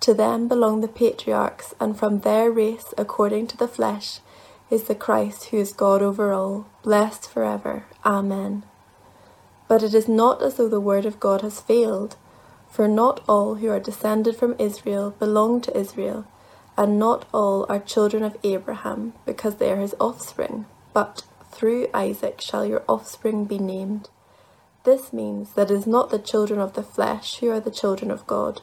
To them belong the patriarchs, and from their race, according to the flesh, is the Christ who is God over all, blessed forever. Amen. But it is not as though the word of God has failed, for not all who are descended from Israel belong to Israel, and not all are children of Abraham, because they are his offspring, but through Isaac shall your offspring be named. This means that it is not the children of the flesh who are the children of God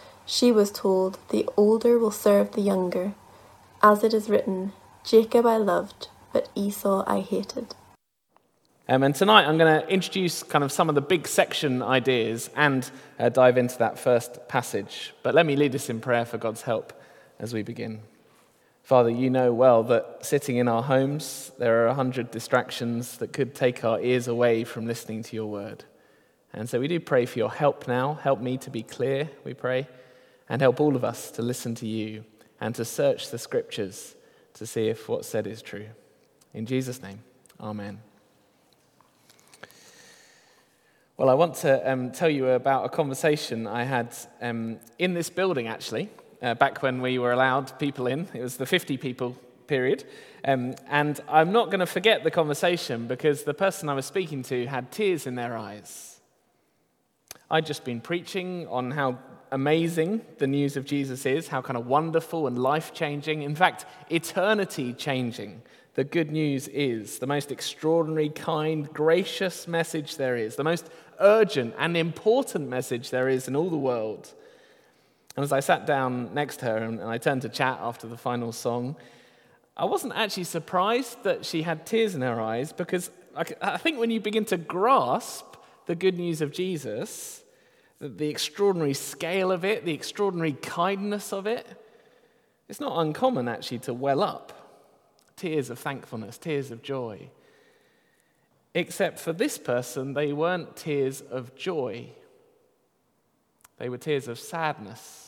she was told, The older will serve the younger. As it is written, Jacob I loved, but Esau I hated. Um, and tonight I'm going to introduce kind of some of the big section ideas and uh, dive into that first passage. But let me lead us in prayer for God's help as we begin. Father, you know well that sitting in our homes, there are a hundred distractions that could take our ears away from listening to your word. And so we do pray for your help now. Help me to be clear, we pray and help all of us to listen to you and to search the scriptures to see if what's said is true. In Jesus' name, amen. Well, I want to um, tell you about a conversation I had um, in this building, actually, uh, back when we were allowed people in. It was the 50 people period. Um, and I'm not going to forget the conversation because the person I was speaking to had tears in their eyes. I'd just been preaching on how amazing the news of Jesus is, how kind of wonderful and life changing, in fact, eternity changing the good news is, the most extraordinary, kind, gracious message there is, the most urgent and important message there is in all the world. And as I sat down next to her and I turned to chat after the final song, I wasn't actually surprised that she had tears in her eyes because I think when you begin to grasp the good news of Jesus, the extraordinary scale of it, the extraordinary kindness of it. It's not uncommon actually to well up tears of thankfulness, tears of joy. Except for this person, they weren't tears of joy, they were tears of sadness.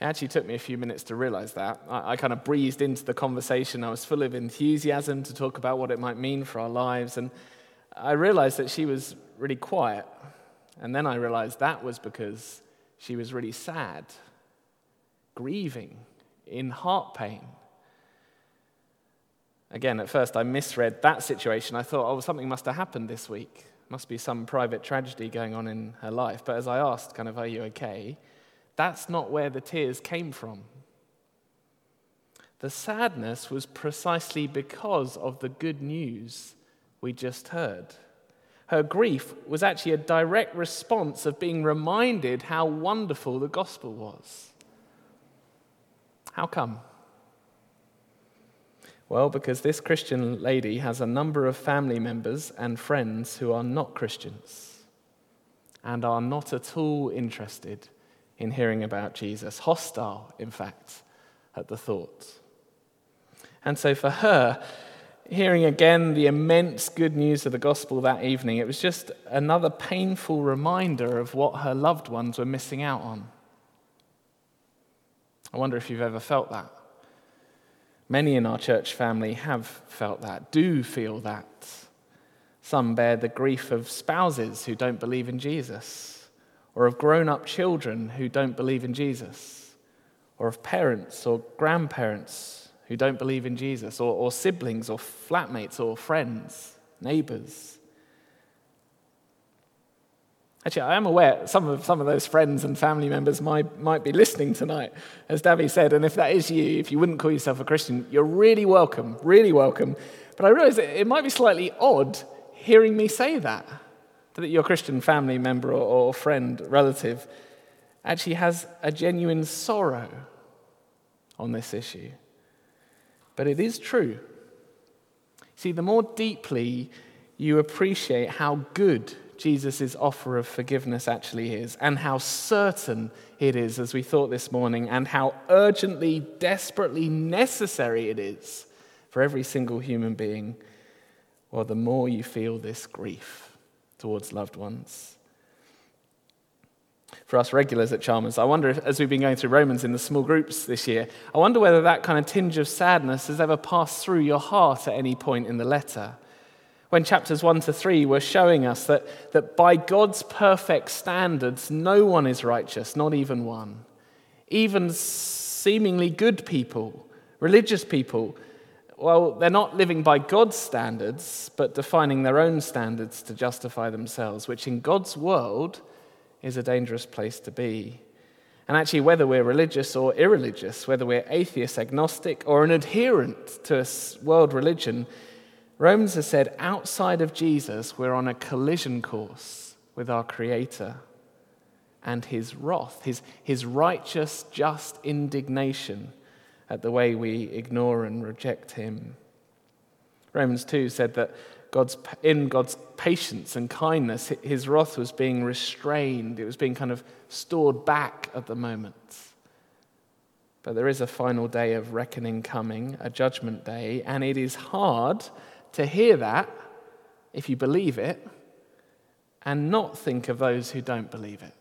It actually took me a few minutes to realize that. I, I, kind of breezed into the conversation. I was full of enthusiasm to talk about what it might mean for our lives. And I realized that she was really quiet. And then I realized that was because she was really sad, grieving, in heart pain. Again, at first I misread that situation. I thought, oh, something must have happened this week. Must be some private tragedy going on in her life. But as I asked, kind of, are you okay? That's not where the tears came from. The sadness was precisely because of the good news we just heard. Her grief was actually a direct response of being reminded how wonderful the gospel was. How come? Well, because this Christian lady has a number of family members and friends who are not Christians and are not at all interested in hearing about Jesus, hostile, in fact, at the thought. And so for her, hearing again the immense good news of the gospel that evening, it was just another painful reminder of what her loved ones were missing out on. I wonder if you've ever felt that. Many in our church family have felt that, do feel that. Some bear the grief of spouses who don't believe in Jesus, or of grown up children who don't believe in Jesus, or of parents or grandparents who don't believe in Jesus, or, or siblings, or flatmates, or friends, neighbors. Actually, I am aware some of, some of those friends and family members might, might be listening tonight, as Davy said. And if that is you, if you wouldn't call yourself a Christian, you're really welcome, really welcome. But I realize it, it might be slightly odd hearing me say that, that your Christian family member or, or friend, relative, actually has a genuine sorrow on this issue. But it is true. See, the more deeply you appreciate how good Jesus' offer of forgiveness actually is, and how certain it is, as we thought this morning, and how urgently, desperately necessary it is for every single human being, well, the more you feel this grief towards loved ones. For us regulars at Chalmers, I wonder if, as we've been going through Romans in the small groups this year, I wonder whether that kind of tinge of sadness has ever passed through your heart at any point in the letter when chapters 1 to 3 were showing us that, that by God's perfect standards, no one is righteous, not even one. Even seemingly good people, religious people, well, they're not living by God's standards, but defining their own standards to justify themselves, which in God's world is a dangerous place to be. And actually, whether we're religious or irreligious, whether we're atheist, agnostic, or an adherent to a world religion, Romans has said outside of Jesus, we're on a collision course with our Creator and his wrath, his, his righteous, just indignation at the way we ignore and reject him. Romans 2 said that God's, in God's patience and kindness, his wrath was being restrained, it was being kind of stored back at the moment. But there is a final day of reckoning coming, a judgment day, and it is hard to hear that, if you believe it, and not think of those who don't believe it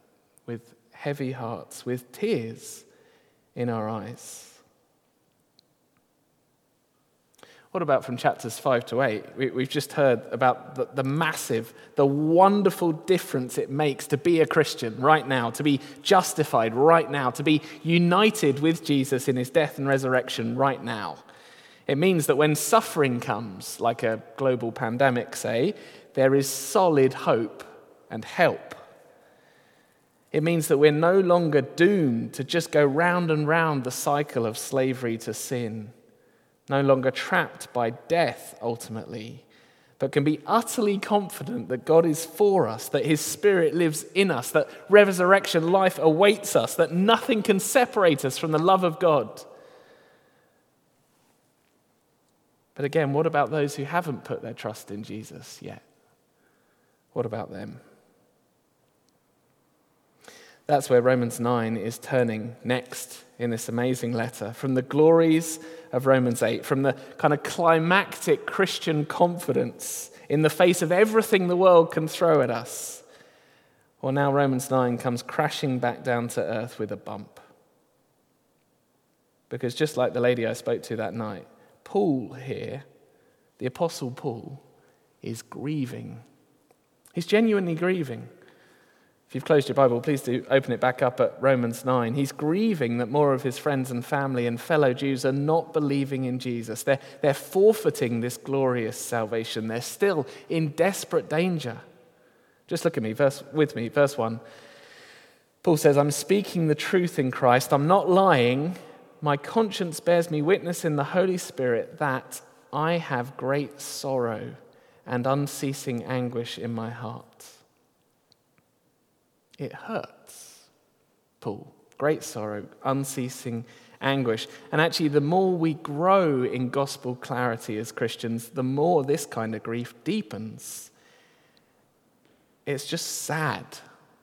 with heavy hearts, with tears in our eyes. What about from chapters 5 to 8? We, have just heard about the, the, massive, the wonderful difference it makes to be a Christian right now, to be justified right now, to be united with Jesus in his death and resurrection right now. It means that when suffering comes, like a global pandemic, say, there is solid hope and help. It means that we're no longer doomed to just go round and round the cycle of slavery to sin, no longer trapped by death ultimately, but can be utterly confident that God is for us, that His Spirit lives in us, that resurrection life awaits us, that nothing can separate us from the love of God. But again, what about those who haven't put their trust in Jesus yet? What about them? That's where Romans 9 is turning next in this amazing letter from the glories of Romans 8, from the kind of climactic Christian confidence in the face of everything the world can throw at us. Well, now Romans 9 comes crashing back down to earth with a bump. Because just like the lady I spoke to that night, Paul here, the Apostle Paul, is grieving. He's genuinely grieving. If you've closed your Bible, please do open it back up at Romans 9. He's grieving that more of his friends and family and fellow Jews are not believing in Jesus. They're, they're forfeiting this glorious salvation. They're still in desperate danger. Just look at me, verse, with me, verse 1. Paul says, I'm speaking the truth in Christ. I'm not lying. My conscience bears me witness in the Holy Spirit that I have great sorrow and unceasing anguish in my heart. It hurts, Paul. Great sorrow, unceasing anguish. And actually, the more we grow in gospel clarity as Christians, the more this kind of grief deepens. It's just sad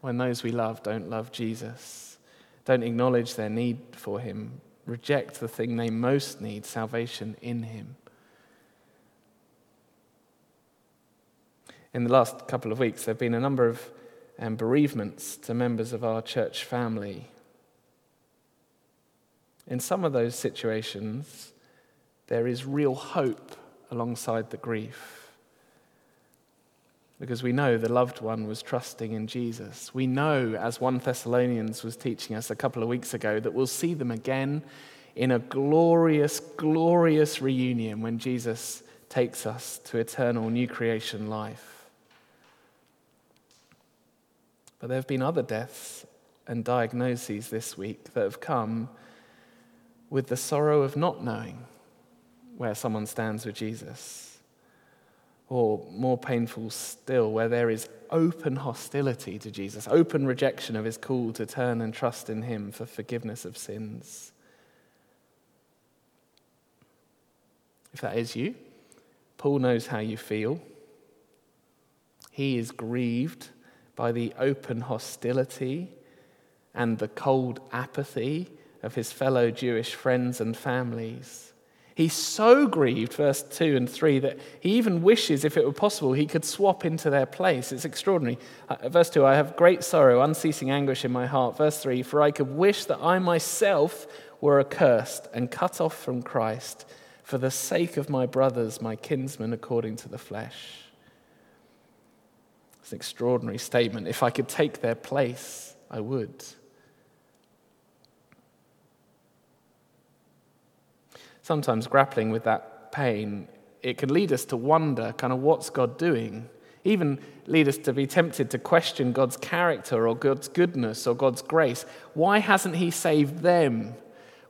when those we love don't love Jesus, don't acknowledge their need for him, reject the thing they most need salvation in Him. In the last couple of weeks, there have been a number of um, bereavements to members of our church family. In some of those situations, there is real hope alongside the grief because we know the loved one was trusting in Jesus. We know, as 1 Thessalonians was teaching us a couple of weeks ago, that we'll see them again in a glorious, glorious reunion when Jesus takes us to eternal new creation life. But there have been other deaths and diagnoses this week that have come with the sorrow of not knowing where someone stands with Jesus. Or more painful still, where there is open hostility to Jesus, open rejection of his call to turn and trust in him for forgiveness of sins. If that is you, Paul knows how you feel. He is grieved by the open hostility and the cold apathy of his fellow Jewish friends and families. He's so grieved, verse 2 and 3, that he even wishes, if it were possible, he could swap into their place. It's extraordinary. Uh, verse 2 I have great sorrow, unceasing anguish in my heart. Verse 3 For I could wish that I myself were accursed and cut off from Christ for the sake of my brothers, my kinsmen according to the flesh. It's an extraordinary statement. If I could take their place, I would. Sometimes grappling with that pain, it can lead us to wonder kind of what's God doing? Even lead us to be tempted to question God's character or God's goodness or God's grace. Why hasn't He saved them?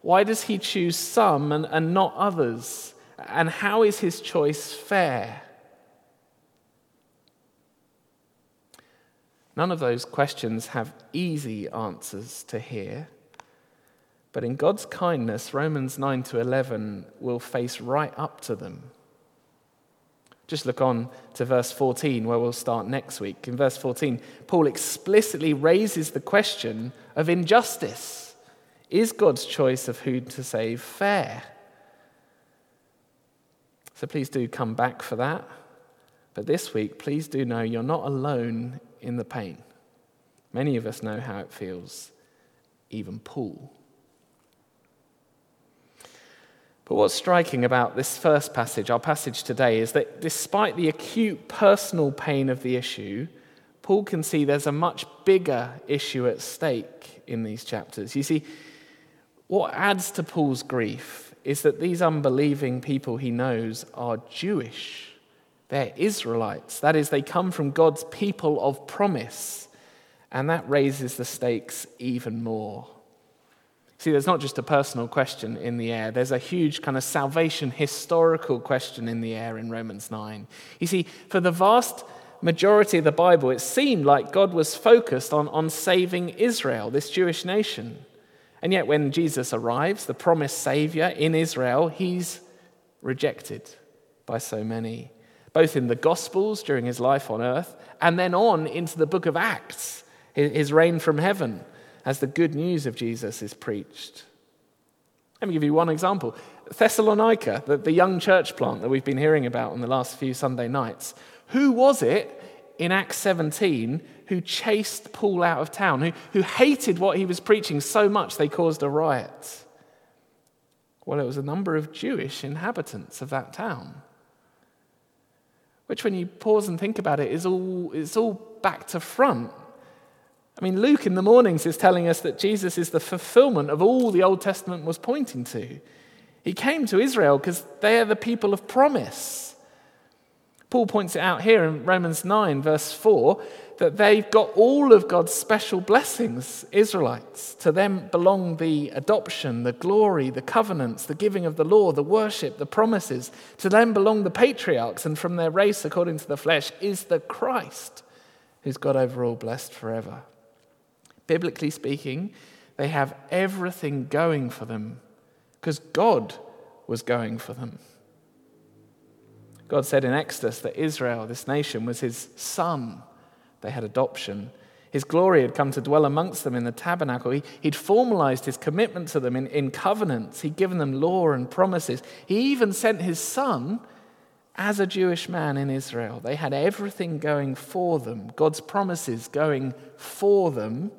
Why does He choose some and, and not others? And how is His choice fair? None of those questions have easy answers to hear. But in God's kindness, Romans 9 to 11 will face right up to them. Just look on to verse 14, where we'll start next week. In verse 14, Paul explicitly raises the question of injustice. Is God's choice of who to save fair? So please do come back for that. But this week, please do know you're not alone in the pain. Many of us know how it feels, even Paul. But what's striking about this first passage, our passage today, is that despite the acute personal pain of the issue, Paul can see there's a much bigger issue at stake in these chapters. You see, what adds to Paul's grief is that these unbelieving people he knows are Jewish. They're Israelites. That is, they come from God's people of promise. And that raises the stakes even more. See, there's not just a personal question in the air, there's a huge kind of salvation historical question in the air in Romans 9. You see, for the vast majority of the Bible, it seemed like God was focused on, on saving Israel, this Jewish nation. And yet, when Jesus arrives, the promised Savior in Israel, he's rejected by so many both in the Gospels during his life on earth and then on into the book of Acts, his reign from heaven, as the good news of Jesus is preached. Let me give you one example Thessalonica, the, the young church plant that we've been hearing about on the last few Sunday nights. Who was it in Acts 17 who chased Paul out of town, who, who hated what he was preaching so much they caused a riot? Well, it was a number of Jewish inhabitants of that town which, when you pause and think about it, is all, it's all back to front. I mean, Luke in the mornings is telling us that Jesus is the fulfillment of all the Old Testament was pointing to. He came to Israel because they are the people of promise. Paul points it out here in Romans 9, verse 4, that they've got all of God's special blessings, Israelites. To them belong the adoption, the glory, the covenants, the giving of the law, the worship, the promises. To them belong the patriarchs, and from their race, according to the flesh, is the Christ, who's God over all, blessed forever. Biblically speaking, they have everything going for them because God was going for them. God said in Exodus that Israel, this nation, was his son they had adoption. His glory had come to dwell amongst them in the tabernacle. He, would formalized his commitment to them in, in covenants. He'd given them law and promises. He even sent his son as a Jewish man in Israel. They had everything going for them, God's promises going for them.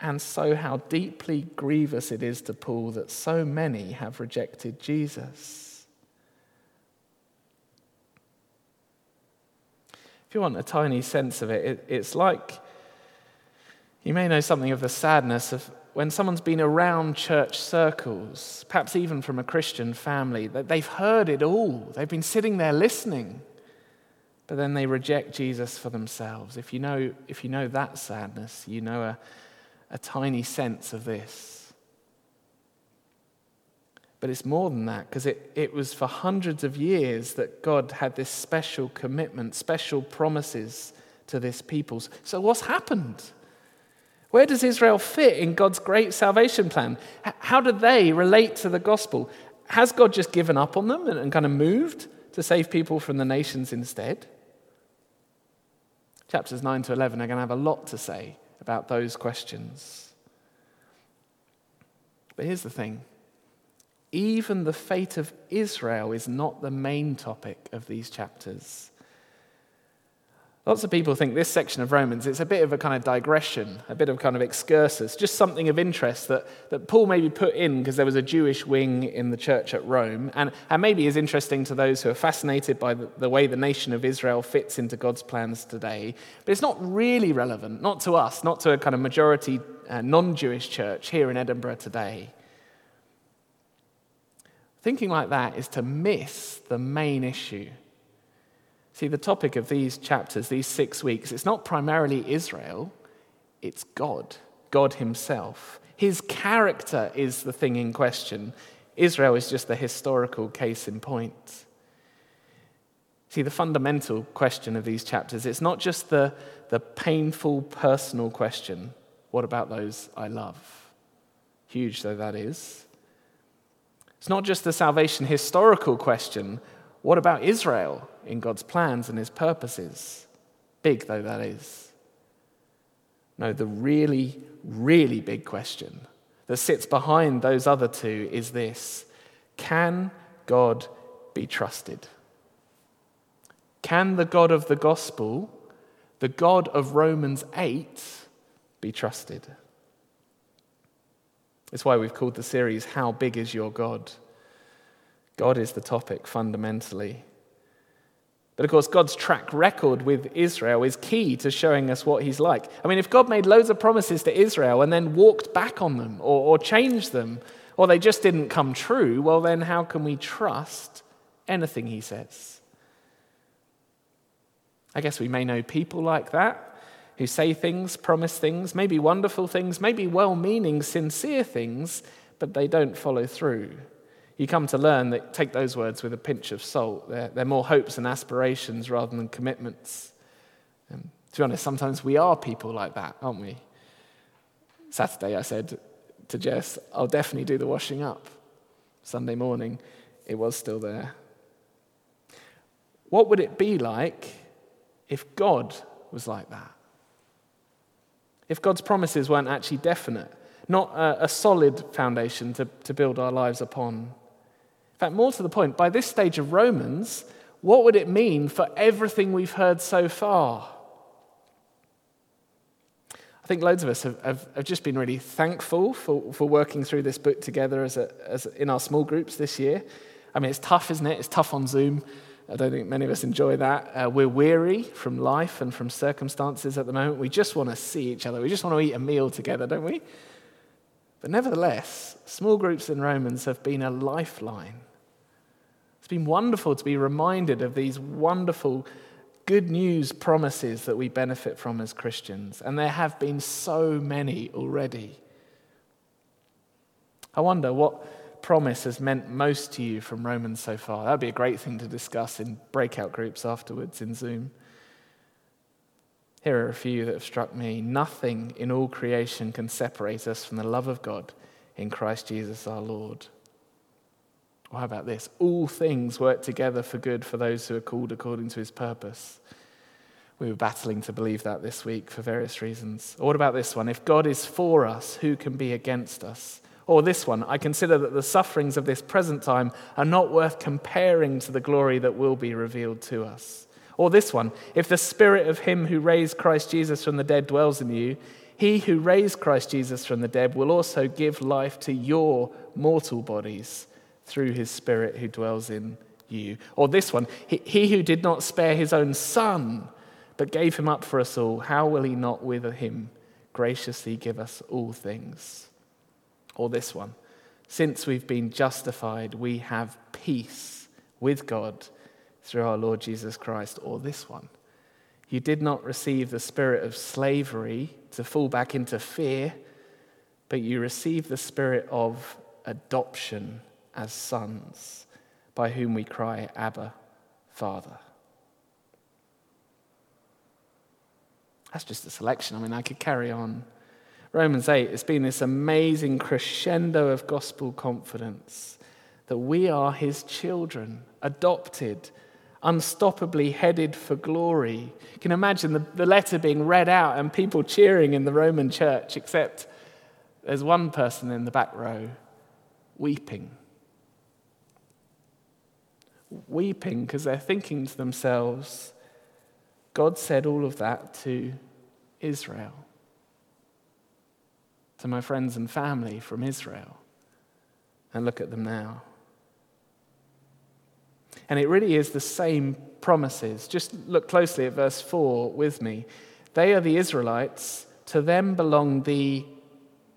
And so, how deeply grievous it is to Paul that so many have rejected Jesus. If you want a tiny sense of it, it, it's like you may know something of the sadness of when someone's been around church circles, perhaps even from a Christian family, that they've heard it all. They've been sitting there listening, but then they reject Jesus for themselves. If you know, if you know that sadness, you know a, a tiny sense of this. But it's more than that, because it, it was for hundreds of years that God had this special commitment, special promises to this people. So, what's happened? Where does Israel fit in God's great salvation plan? How do they relate to the gospel? Has God just given up on them and, and kind of moved to save people from the nations instead? Chapters 9 to 11 are going to have a lot to say about those questions. But here's the thing even the fate of Israel is not the main topic of these chapters. Lots of people think this section of Romans it's a bit of a kind of digression, a bit of kind of excursus, just something of interest that, that Paul maybe put in because there was a Jewish wing in the church at Rome, and, and maybe is interesting to those who are fascinated by the, the way the nation of Israel fits into God's plans today. But it's not really relevant, not to us, not to a kind of majority uh, non Jewish church here in Edinburgh today. Thinking like that is to miss the main issue See, the topic of these chapters, these six weeks, it's not primarily Israel, it's God, God Himself. His character is the thing in question. Israel is just the historical case in point. See, the fundamental question of these chapters, it's not just the, the painful personal question what about those I love? Huge though that is. It's not just the salvation historical question what about Israel? in God's plans and his purposes, big though that is. No, the really, really big question that sits behind those other two is this Can God be trusted? Can the God of the gospel, the God of Romans 8, be trusted? It's why we've called the series How Big is Your God? God is the topic fundamentally. But of course, God's track record with Israel is key to showing us what he's like. I mean, if God made loads of promises to Israel and then walked back on them or, or changed them, or they just didn't come true, well, then how can we trust anything he says? I guess we may know people like that who say things, promise things, maybe wonderful things, maybe well meaning, sincere things, but they don't follow through you come to learn that take those words with a pinch of salt. They're, they're more hopes and aspirations rather than commitments. Um, to be honest, sometimes we are people like that, aren't we? Saturday, I said to Jess, I'll definitely do the washing up. Sunday morning, it was still there. What would it be like if God was like that? If God's promises weren't actually definite, not a, a solid foundation to, to build our lives upon? In fact, more to the point, by this stage of Romans, what would it mean for everything we've heard so far? I think loads of us have, have, have just been really thankful for, for working through this book together as, a, as in our small groups this year. I mean, it's tough, isn't it? It's tough on Zoom. I don't think many of us enjoy that. Uh, we're weary from life and from circumstances at the moment. We just want to see each other. We just want to eat a meal together, don't we? But nevertheless, small groups in Romans have been a lifeline It's been wonderful to be reminded of these wonderful good news promises that we benefit from as Christians. And there have been so many already. I wonder what promise has meant most to you from Romans so far. That would be a great thing to discuss in breakout groups afterwards in Zoom. Here are a few that have struck me. Nothing in all creation can separate us from the love of God in Christ Jesus our Lord. Or how about this? All things work together for good for those who are called according to his purpose. We were battling to believe that this week for various reasons. Or what about this one? If God is for us, who can be against us? Or this one, I consider that the sufferings of this present time are not worth comparing to the glory that will be revealed to us. Or this one, if the spirit of him who raised Christ Jesus from the dead dwells in you, he who raised Christ Jesus from the dead will also give life to your mortal bodies through his Spirit who dwells in you. Or this one, he, who did not spare his own son, but gave him up for us all, how will he not with him graciously give us all things? Or this one, since we've been justified, we have peace with God through our Lord Jesus Christ, or this one. You did not receive the spirit of slavery to fall back into fear, but you received the spirit of adoption as sons, by whom we cry, Abba, Father. That's just a selection. I mean, I could carry on. Romans 8, it's been this amazing crescendo of gospel confidence that we are his children, adopted, unstoppably headed for glory. You can imagine the, the letter being read out and people cheering in the Roman church, except there's one person in the back row weeping. Weeping because they're thinking to themselves, God said all of that to Israel, to my friends and family from Israel. And look at them now. And it really is the same promises. Just look closely at verse 4 with me. They are the Israelites, to them belong the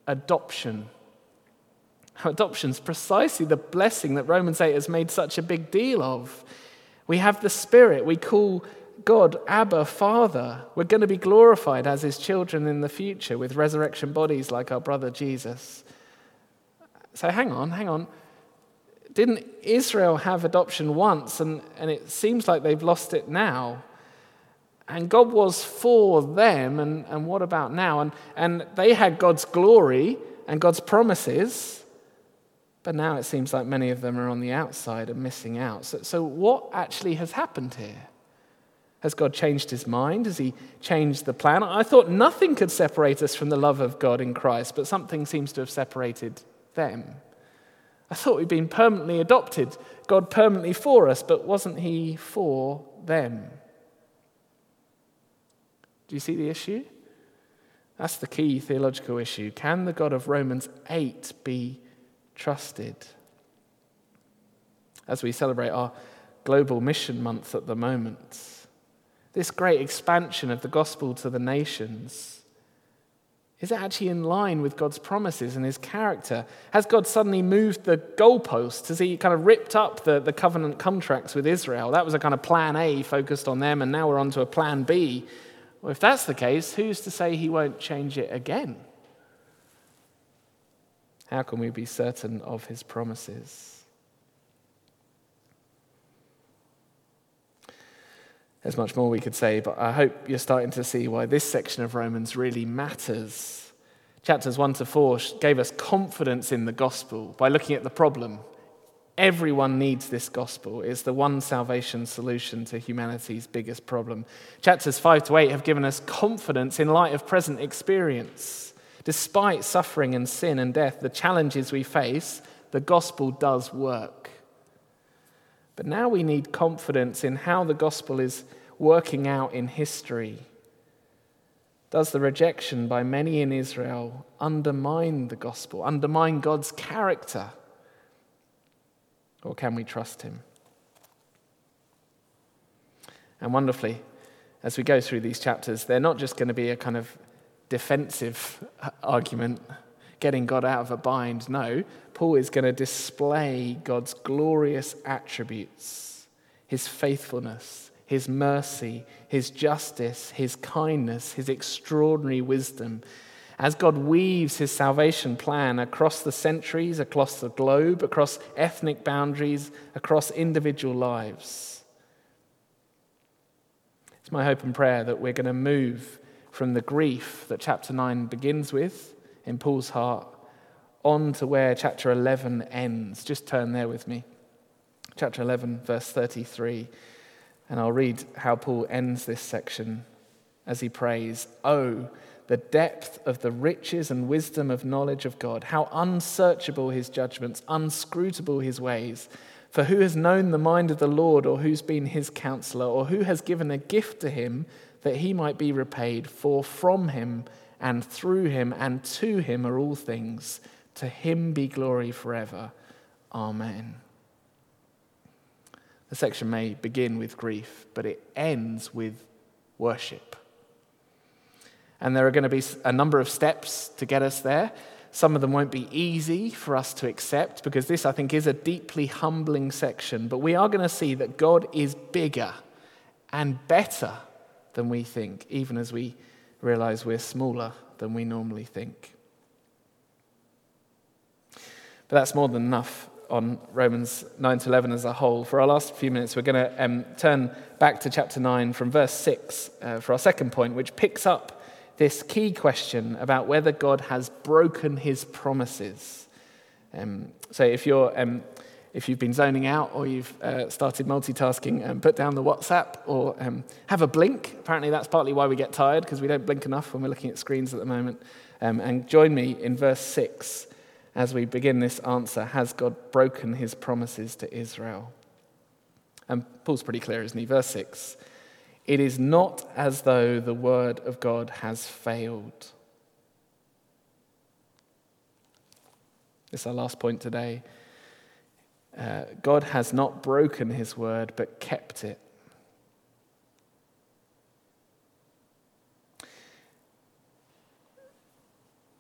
adoption. Adoption is precisely the blessing that Romans 8 has made such a big deal of. We have the Spirit. We call God, Abba, Father. We're going to be glorified as His children in the future with resurrection bodies like our brother Jesus. So hang on, hang on. Didn't Israel have adoption once and, and it seems like they've lost it now? And God was for them, and, and what about now? And, and they had God's glory and God's promises, but now it seems like many of them are on the outside and missing out. So, so what actually has happened here? Has God changed his mind? Has he changed the plan? I thought nothing could separate us from the love of God in Christ, but something seems to have separated them. I thought we'd been permanently adopted, God permanently for us, but wasn't he for them? Do you see the issue? That's the key theological issue. Can the God of Romans 8 be trusted? As we celebrate our global mission month at the moment, this great expansion of the gospel to the nations? Is it actually in line with God's promises and his character? Has God suddenly moved the goalposts? Has he kind of ripped up the, the covenant contracts with Israel? That was a kind of plan A focused on them, and now we're on to a plan B. Well, if that's the case, who's to say he won't change it again? How can we be certain of his promises? There's much more we could say, but I hope you're starting to see why this section of Romans really matters. Chapters 1 to 4 gave us confidence in the gospel by looking at the problem. Everyone needs this gospel. It's the one salvation solution to humanity's biggest problem. Chapters 5 to 8 have given us confidence in light of present experience. Despite suffering and sin and death, the challenges we face, the gospel does work. But now we need confidence in how the gospel is working out in history. Does the rejection by many in Israel undermine the gospel, undermine God's character? Or can we trust him? And wonderfully, as we go through these chapters, they're not just going to be a kind of defensive argument getting God out of a bind. No, Paul is going to display God's glorious attributes, his faithfulness, his mercy, his justice, his kindness, his extraordinary wisdom. As God weaves his salvation plan across the centuries, across the globe, across ethnic boundaries, across individual lives. It's my hope and prayer that we're going to move from the grief that chapter 9 begins with in Paul's heart on to where chapter 11 ends. Just turn there with me. Chapter 11, verse 33. And I'll read how Paul ends this section as he prays Oh, the depth of the riches and wisdom of knowledge of God, how unsearchable his judgments, unscrutable his ways. For who has known the mind of the Lord, or who's been his counselor, or who has given a gift to him that he might be repaid? For from him and through him and to him are all things. To him be glory forever. Amen. The section may begin with grief, but it ends with worship. And there are going to be a number of steps to get us there. Some of them won't be easy for us to accept because this, I think, is a deeply humbling section. But we are going to see that God is bigger and better than we think, even as we realize we're smaller than we normally think. But that's more than enough on Romans 9 to 11 as a whole. For our last few minutes, we're going to um, turn back to chapter 9 from verse 6 uh, for our second point, which picks up this key question about whether God has broken his promises. Um, so if you're. Um, if you've been zoning out or you've uh, started multitasking, um, put down the WhatsApp or um, have a blink. Apparently, that's partly why we get tired because we don't blink enough when we're looking at screens at the moment. Um, and join me in verse 6 as we begin this answer Has God broken his promises to Israel? And Paul's pretty clear, isn't he? Verse 6 It is not as though the word of God has failed. This is our last point today. Uh, God has not broken his word, but kept it.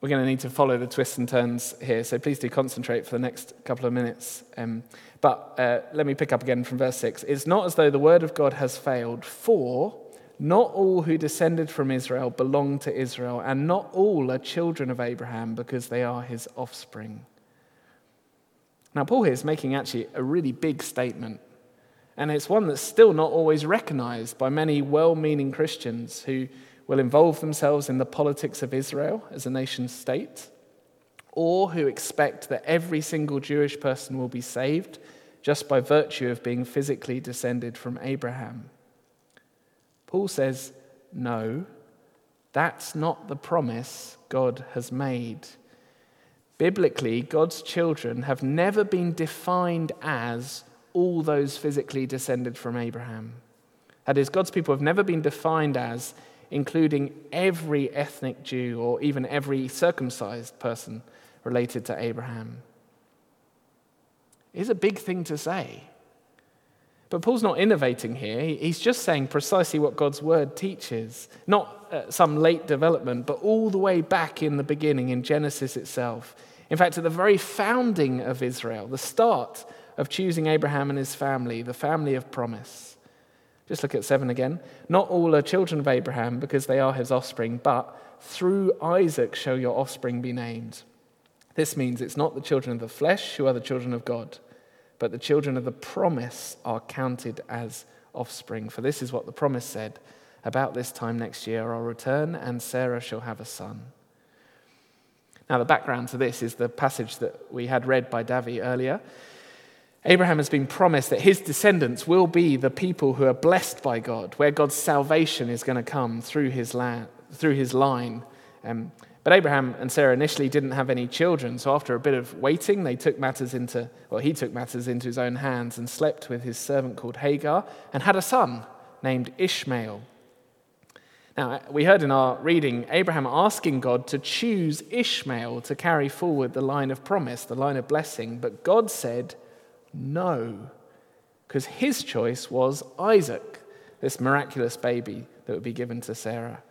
We're going to need to follow the twists and turns here, so please do concentrate for the next couple of minutes. Um, but uh, let me pick up again from verse 6. It's not as though the word of God has failed, for not all who descended from Israel belong to Israel, and not all are children of Abraham because they are his offspring. Now, Paul here is making actually a really big statement, and it's one that's still not always recognized by many well meaning Christians who will involve themselves in the politics of Israel as a nation state, or who expect that every single Jewish person will be saved just by virtue of being physically descended from Abraham. Paul says, no, that's not the promise God has made. Biblically, God's children have never been defined as all those physically descended from Abraham. That is, God's people have never been defined as including every ethnic Jew or even every circumcised person related to Abraham. It is a big thing to say. But Paul's not innovating here. He's just saying precisely what God's word teaches. Not uh, some late development, but all the way back in the beginning, in Genesis itself. In fact, at the very founding of Israel, the start of choosing Abraham and his family, the family of promise. Just look at seven again. Not all are children of Abraham because they are his offspring, but through Isaac shall your offspring be named. This means it's not the children of the flesh who are the children of God but the children of the promise are counted as offspring. For this is what the promise said About this time next year I'll return, and Sarah shall have a son. Now, the background to this is the passage that we had read by Davi earlier. Abraham has been promised that his descendants will be the people who are blessed by God, where God's salvation is going to come through his, land, through his line. Um, but Abraham and Sarah initially didn't have any children, so after a bit of waiting, they took matters into, well, he took matters into his own hands and slept with his servant called Hagar and had a son named Ishmael. Now, we heard in our reading Abraham asking God to choose Ishmael to carry forward the line of promise, the line of blessing, but God said no, because his choice was Isaac, this miraculous baby that would be given to Sarah.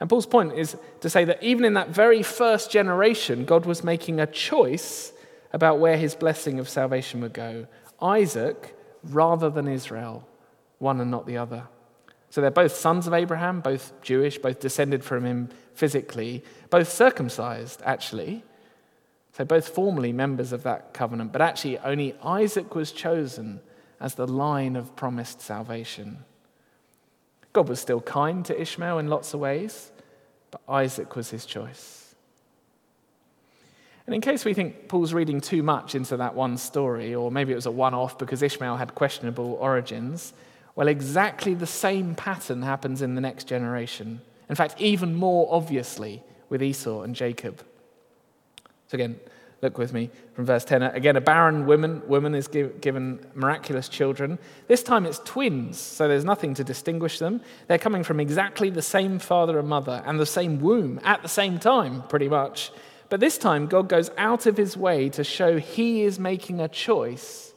And Paul's point is to say that even in that very first generation, God was making a choice about where his blessing of salvation would go Isaac rather than Israel, one and not the other. So they're both sons of Abraham, both Jewish, both descended from him physically, both circumcised, actually. So both formally members of that covenant, but actually only Isaac was chosen as the line of promised salvation. God was still kind to Ishmael in lots of ways, but Isaac was his choice. And in case we think Paul's reading too much into that one story, or maybe it was a one off because Ishmael had questionable origins, well, exactly the same pattern happens in the next generation. In fact, even more obviously with Esau and Jacob. So, again, Look with me from verse 10. Again, a barren woman, woman is give, given miraculous children. This time it's twins, so there's nothing to distinguish them. They're coming from exactly the same father and mother and the same womb at the same time, pretty much. But this time, God goes out of his way to show he is making a choice.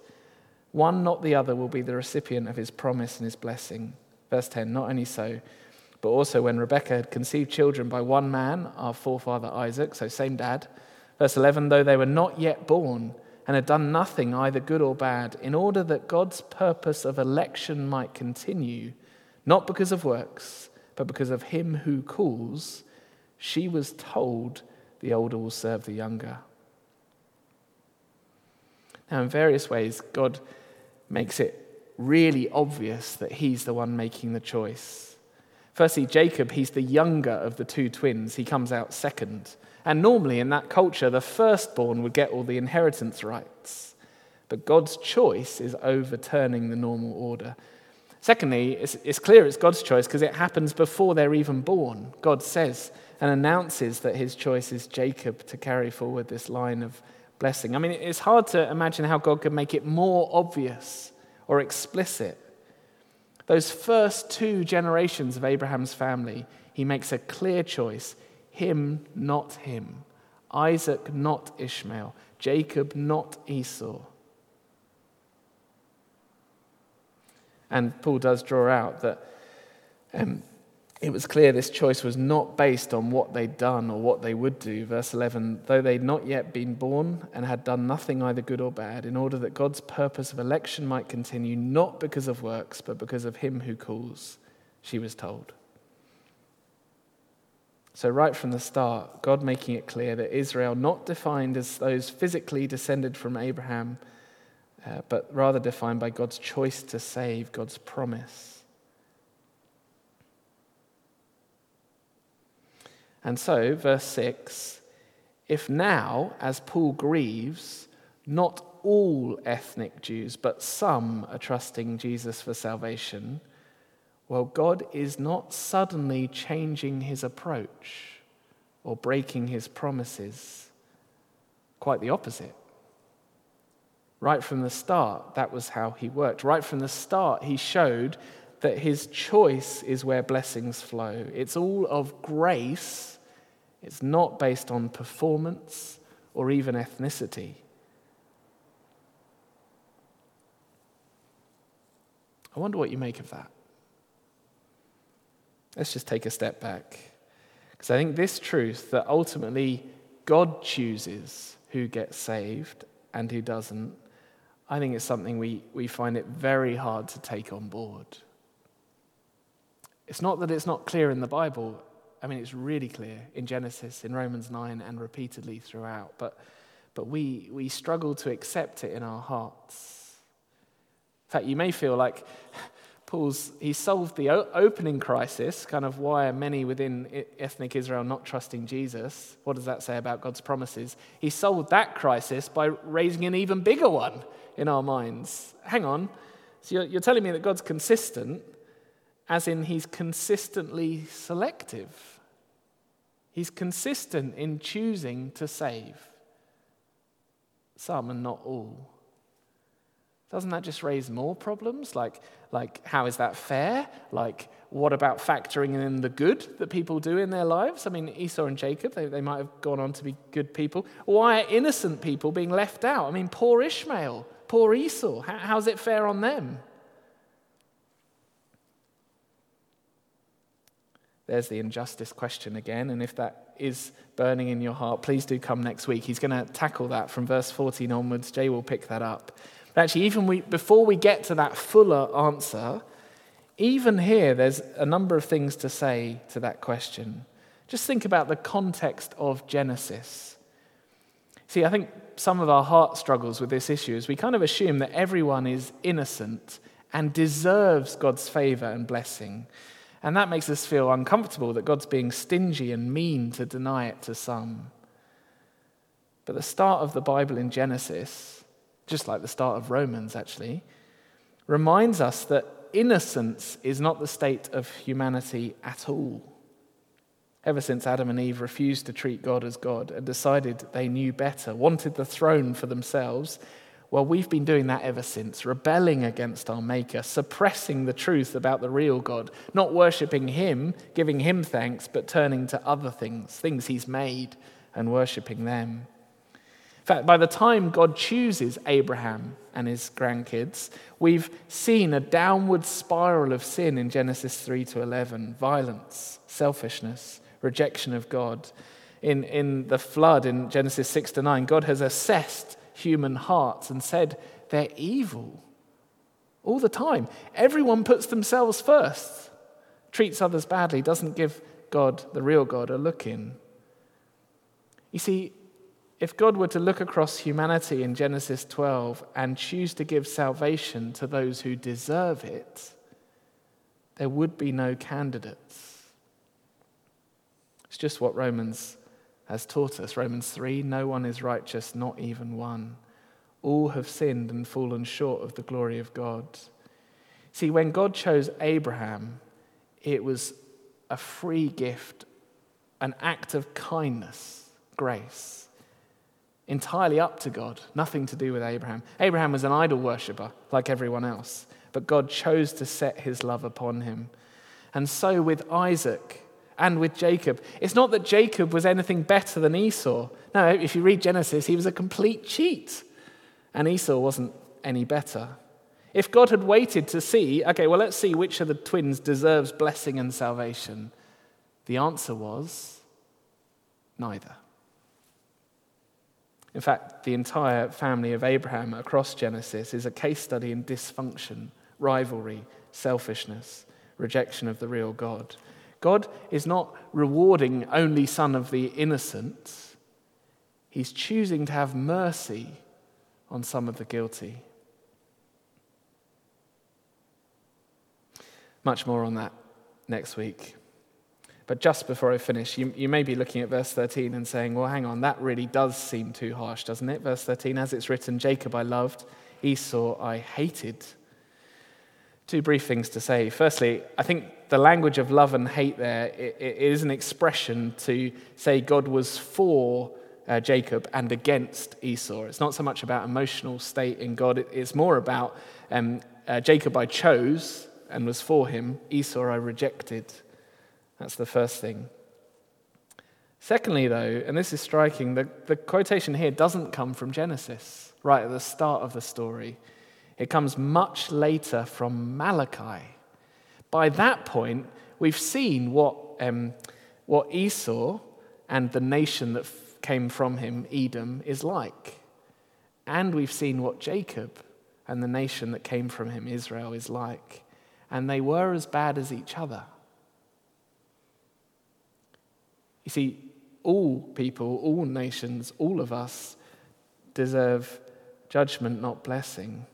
One, not the other, will be the recipient of his promise and his blessing. Verse 10 Not only so, but also when Rebekah had conceived children by one man, our forefather Isaac, so same dad, Verse 11 though they were not yet born and had done nothing, either good or bad, in order that God's purpose of election might continue, not because of works, but because of him who calls, she was told the older will serve the younger. Now, in various ways, God makes it really obvious that he's the one making the choice. Firstly, Jacob, he's the younger of the two twins. He comes out second. And normally in that culture, the firstborn would get all the inheritance rights. But God's choice is overturning the normal order. Secondly, it's, it's clear it's God's choice because it happens before they're even born. God says and announces that his choice is Jacob to carry forward this line of blessing. I mean, it's hard to imagine how God could make it more obvious or explicit. Those first two generations of Abraham's family, he makes a clear choice him, not him. Isaac, not Ishmael. Jacob, not Esau. And Paul does draw out that um, it was clear this choice was not based on what they'd done or what they would do. Verse 11, though they'd not yet been born and had done nothing either good or bad, in order that God's purpose of election might continue, not because of works, but because of him who calls, she was told. So, right from the start, God making it clear that Israel, not defined as those physically descended from Abraham, uh, but rather defined by God's choice to save, God's promise. And so, verse 6 if now, as Paul grieves, not all ethnic Jews, but some are trusting Jesus for salvation, well, God is not suddenly changing his approach or breaking his promises. Quite the opposite. Right from the start, that was how he worked. Right from the start, he showed that his choice is where blessings flow. It's all of grace, it's not based on performance or even ethnicity. I wonder what you make of that. Let's just take a step back. Because I think this truth that ultimately God chooses who gets saved and who doesn't, I think it's something we, we find it very hard to take on board. It's not that it's not clear in the Bible. I mean, it's really clear in Genesis, in Romans 9, and repeatedly throughout. But, but we, we struggle to accept it in our hearts. In fact, you may feel like Paul's, he solved the opening crisis, kind of why are many within ethnic Israel not trusting Jesus? What does that say about God's promises? He solved that crisis by raising an even bigger one in our minds. Hang on. So you're, you're telling me that God's consistent, as in he's consistently selective. He's consistent in choosing to save some and not all. Doesn't that just raise more problems? Like, like, how is that fair? Like, what about factoring in the good that people do in their lives? I mean, Esau and Jacob, they, they might have gone on to be good people. Why are innocent people being left out? I mean, poor Ishmael, poor Esau. How, how's it fair on them? There's the injustice question again. And if that is burning in your heart, please do come next week. He's going to tackle that from verse 14 onwards. Jay will pick that up. But actually, even we, before we get to that fuller answer, even here, there's a number of things to say to that question. Just think about the context of Genesis. See, I think some of our heart struggles with this issue is we kind of assume that everyone is innocent and deserves God's favor and blessing. And that makes us feel uncomfortable that God's being stingy and mean to deny it to some. But the start of the Bible in Genesis just like the start of Romans actually, reminds us that innocence is not the state of humanity at all. Ever since Adam and Eve refused to treat God as God and decided they knew better, wanted the throne for themselves, well, we've been doing that ever since, rebelling against our Maker, suppressing the truth about the real God, not worshipping Him, giving Him thanks, but turning to other things, things He's made, and worshipping them In fact, by the time God chooses Abraham and his grandkids, we've seen a downward spiral of sin in Genesis 3 to 11 violence, selfishness, rejection of God. In, in the flood in Genesis 6 to 9, God has assessed human hearts and said they're evil all the time. Everyone puts themselves first, treats others badly, doesn't give God, the real God, a look in. You see, if God were to look across humanity in Genesis 12 and choose to give salvation to those who deserve it, there would be no candidates. It's just what Romans has taught us. Romans 3 No one is righteous, not even one. All have sinned and fallen short of the glory of God. See, when God chose Abraham, it was a free gift, an act of kindness, grace, entirely up to God, nothing to do with Abraham. Abraham was an idol worshiper, like everyone else, but God chose to set his love upon him. And so with Isaac and with Jacob, it's not that Jacob was anything better than Esau. No, if you read Genesis, he was a complete cheat, and Esau wasn't any better. If God had waited to see, okay, well, let's see which of the twins deserves blessing and salvation, the answer was neither. In fact, the entire family of Abraham across Genesis is a case study in dysfunction, rivalry, selfishness, rejection of the real God. God is not rewarding only son of the innocent, He's choosing to have mercy on some of the guilty. Much more on that next week. But just before I finish, you, you may be looking at verse 13 and saying, well, hang on, that really does seem too harsh, doesn't it? Verse 13, as it's written, Jacob I loved, Esau I hated. Two brief things to say. Firstly, I think the language of love and hate there it, it is an expression to say God was for uh, Jacob and against Esau. It's not so much about emotional state in God, it, it's more about um, uh, Jacob I chose and was for him, Esau I rejected. That's the first thing. Secondly, though, and this is striking, the, the quotation here doesn't come from Genesis, right at the start of the story. It comes much later from Malachi. By that point, we've seen what, um, what Esau and the nation that f- came from him, Edom, is like. And we've seen what Jacob and the nation that came from him, Israel, is like and they were as bad as each other. You see, all people, all nations, all of us deserve judgment, not blessing.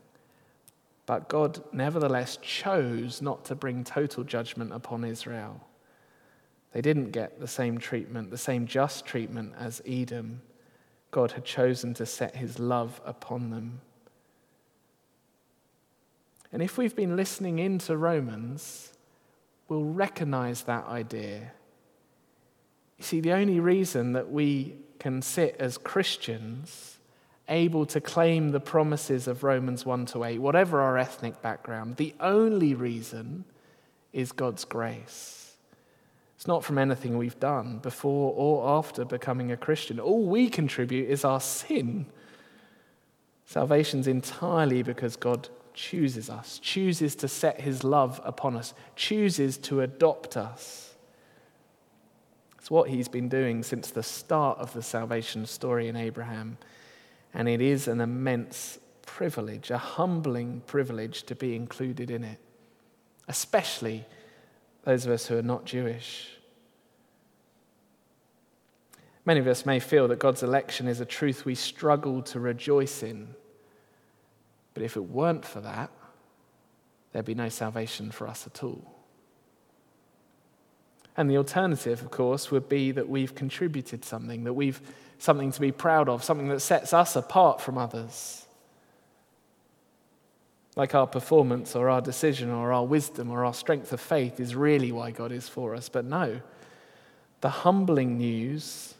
But God nevertheless chose not to bring total judgment upon Israel. They didn't get the same treatment, the same just treatment as Edom. God had chosen to set his love upon them. And if we've been listening into Romans, we'll recognize that idea. You see, the only reason that we can sit as Christians able to claim the promises of Romans 1 to 8, whatever our ethnic background, the only reason is God's grace. It's not from anything we've done before or after becoming a Christian. All we contribute is our sin. Salvation's entirely because God chooses us, chooses to set his love upon us, chooses to adopt us. It's what he's been doing since the start of the salvation story in Abraham. And it is an immense privilege, a humbling privilege to be included in it, especially those of us who are not Jewish. Many of us may feel that God's election is a truth we struggle to rejoice in but if it weren't for that, there'd be no salvation for us at all. And the alternative, of course, would be that we've contributed something, that we've something to be proud of, something that sets us apart from others. Like our performance or our decision or our wisdom or our strength of faith is really why God is for us. But no, the humbling news,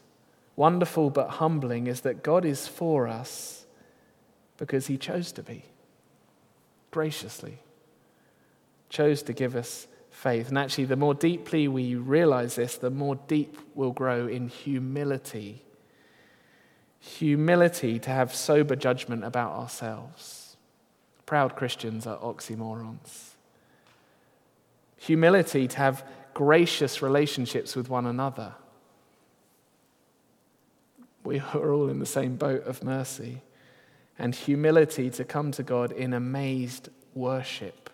wonderful but humbling, is that God is for us because he chose to be graciously, chose to give us faith. And actually, the more deeply we realize this, the more deep we'll grow in humility. Humility to have sober judgment about ourselves. Proud Christians are oxymorons. Humility to have gracious relationships with one another. We are all in the same boat of mercy. And humility to come to God in amazed worship.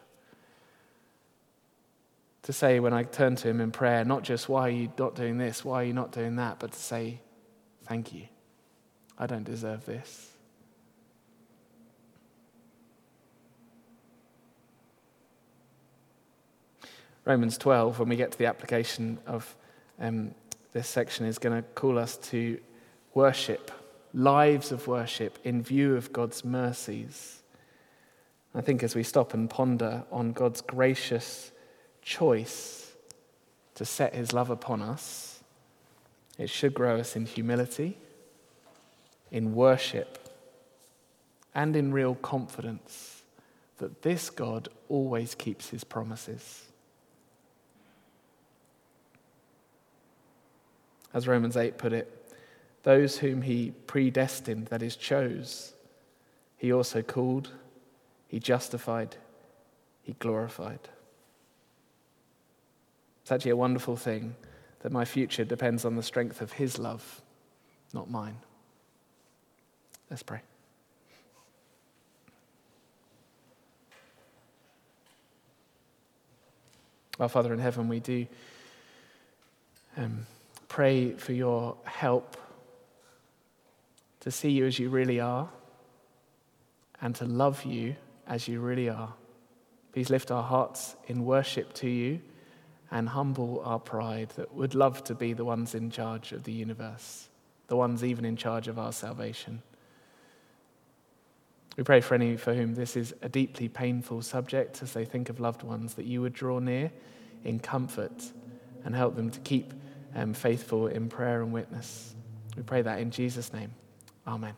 To say, when I turn to Him in prayer, not just, why are you not doing this? Why are you not doing that? But to say, thank you. I don't deserve this. Romans 12, when we get to the application of um, this section, is going to call us to worship, lives of worship in view of God's mercies. I think as we stop and ponder on God's gracious choice to set his love upon us, it should grow us in humility, in worship, and in real confidence that this God always keeps his promises. As Romans 8 put it, those whom he predestined, that is, chose, he also called, he justified, he glorified. It's actually a wonderful thing that my future depends on the strength of his love, not mine. Let's pray. Our Father in heaven, we do. Um, pray for your help to see you as you really are and to love you as you really are. Please lift our hearts in worship to you and humble our pride that would love to be the ones in charge of the universe, the ones even in charge of our salvation. We pray for any for whom this is a deeply painful subject as they think of loved ones, that you would draw near in comfort and help them to keep um, faithful in prayer and witness. We pray that in Jesus' name. Amen.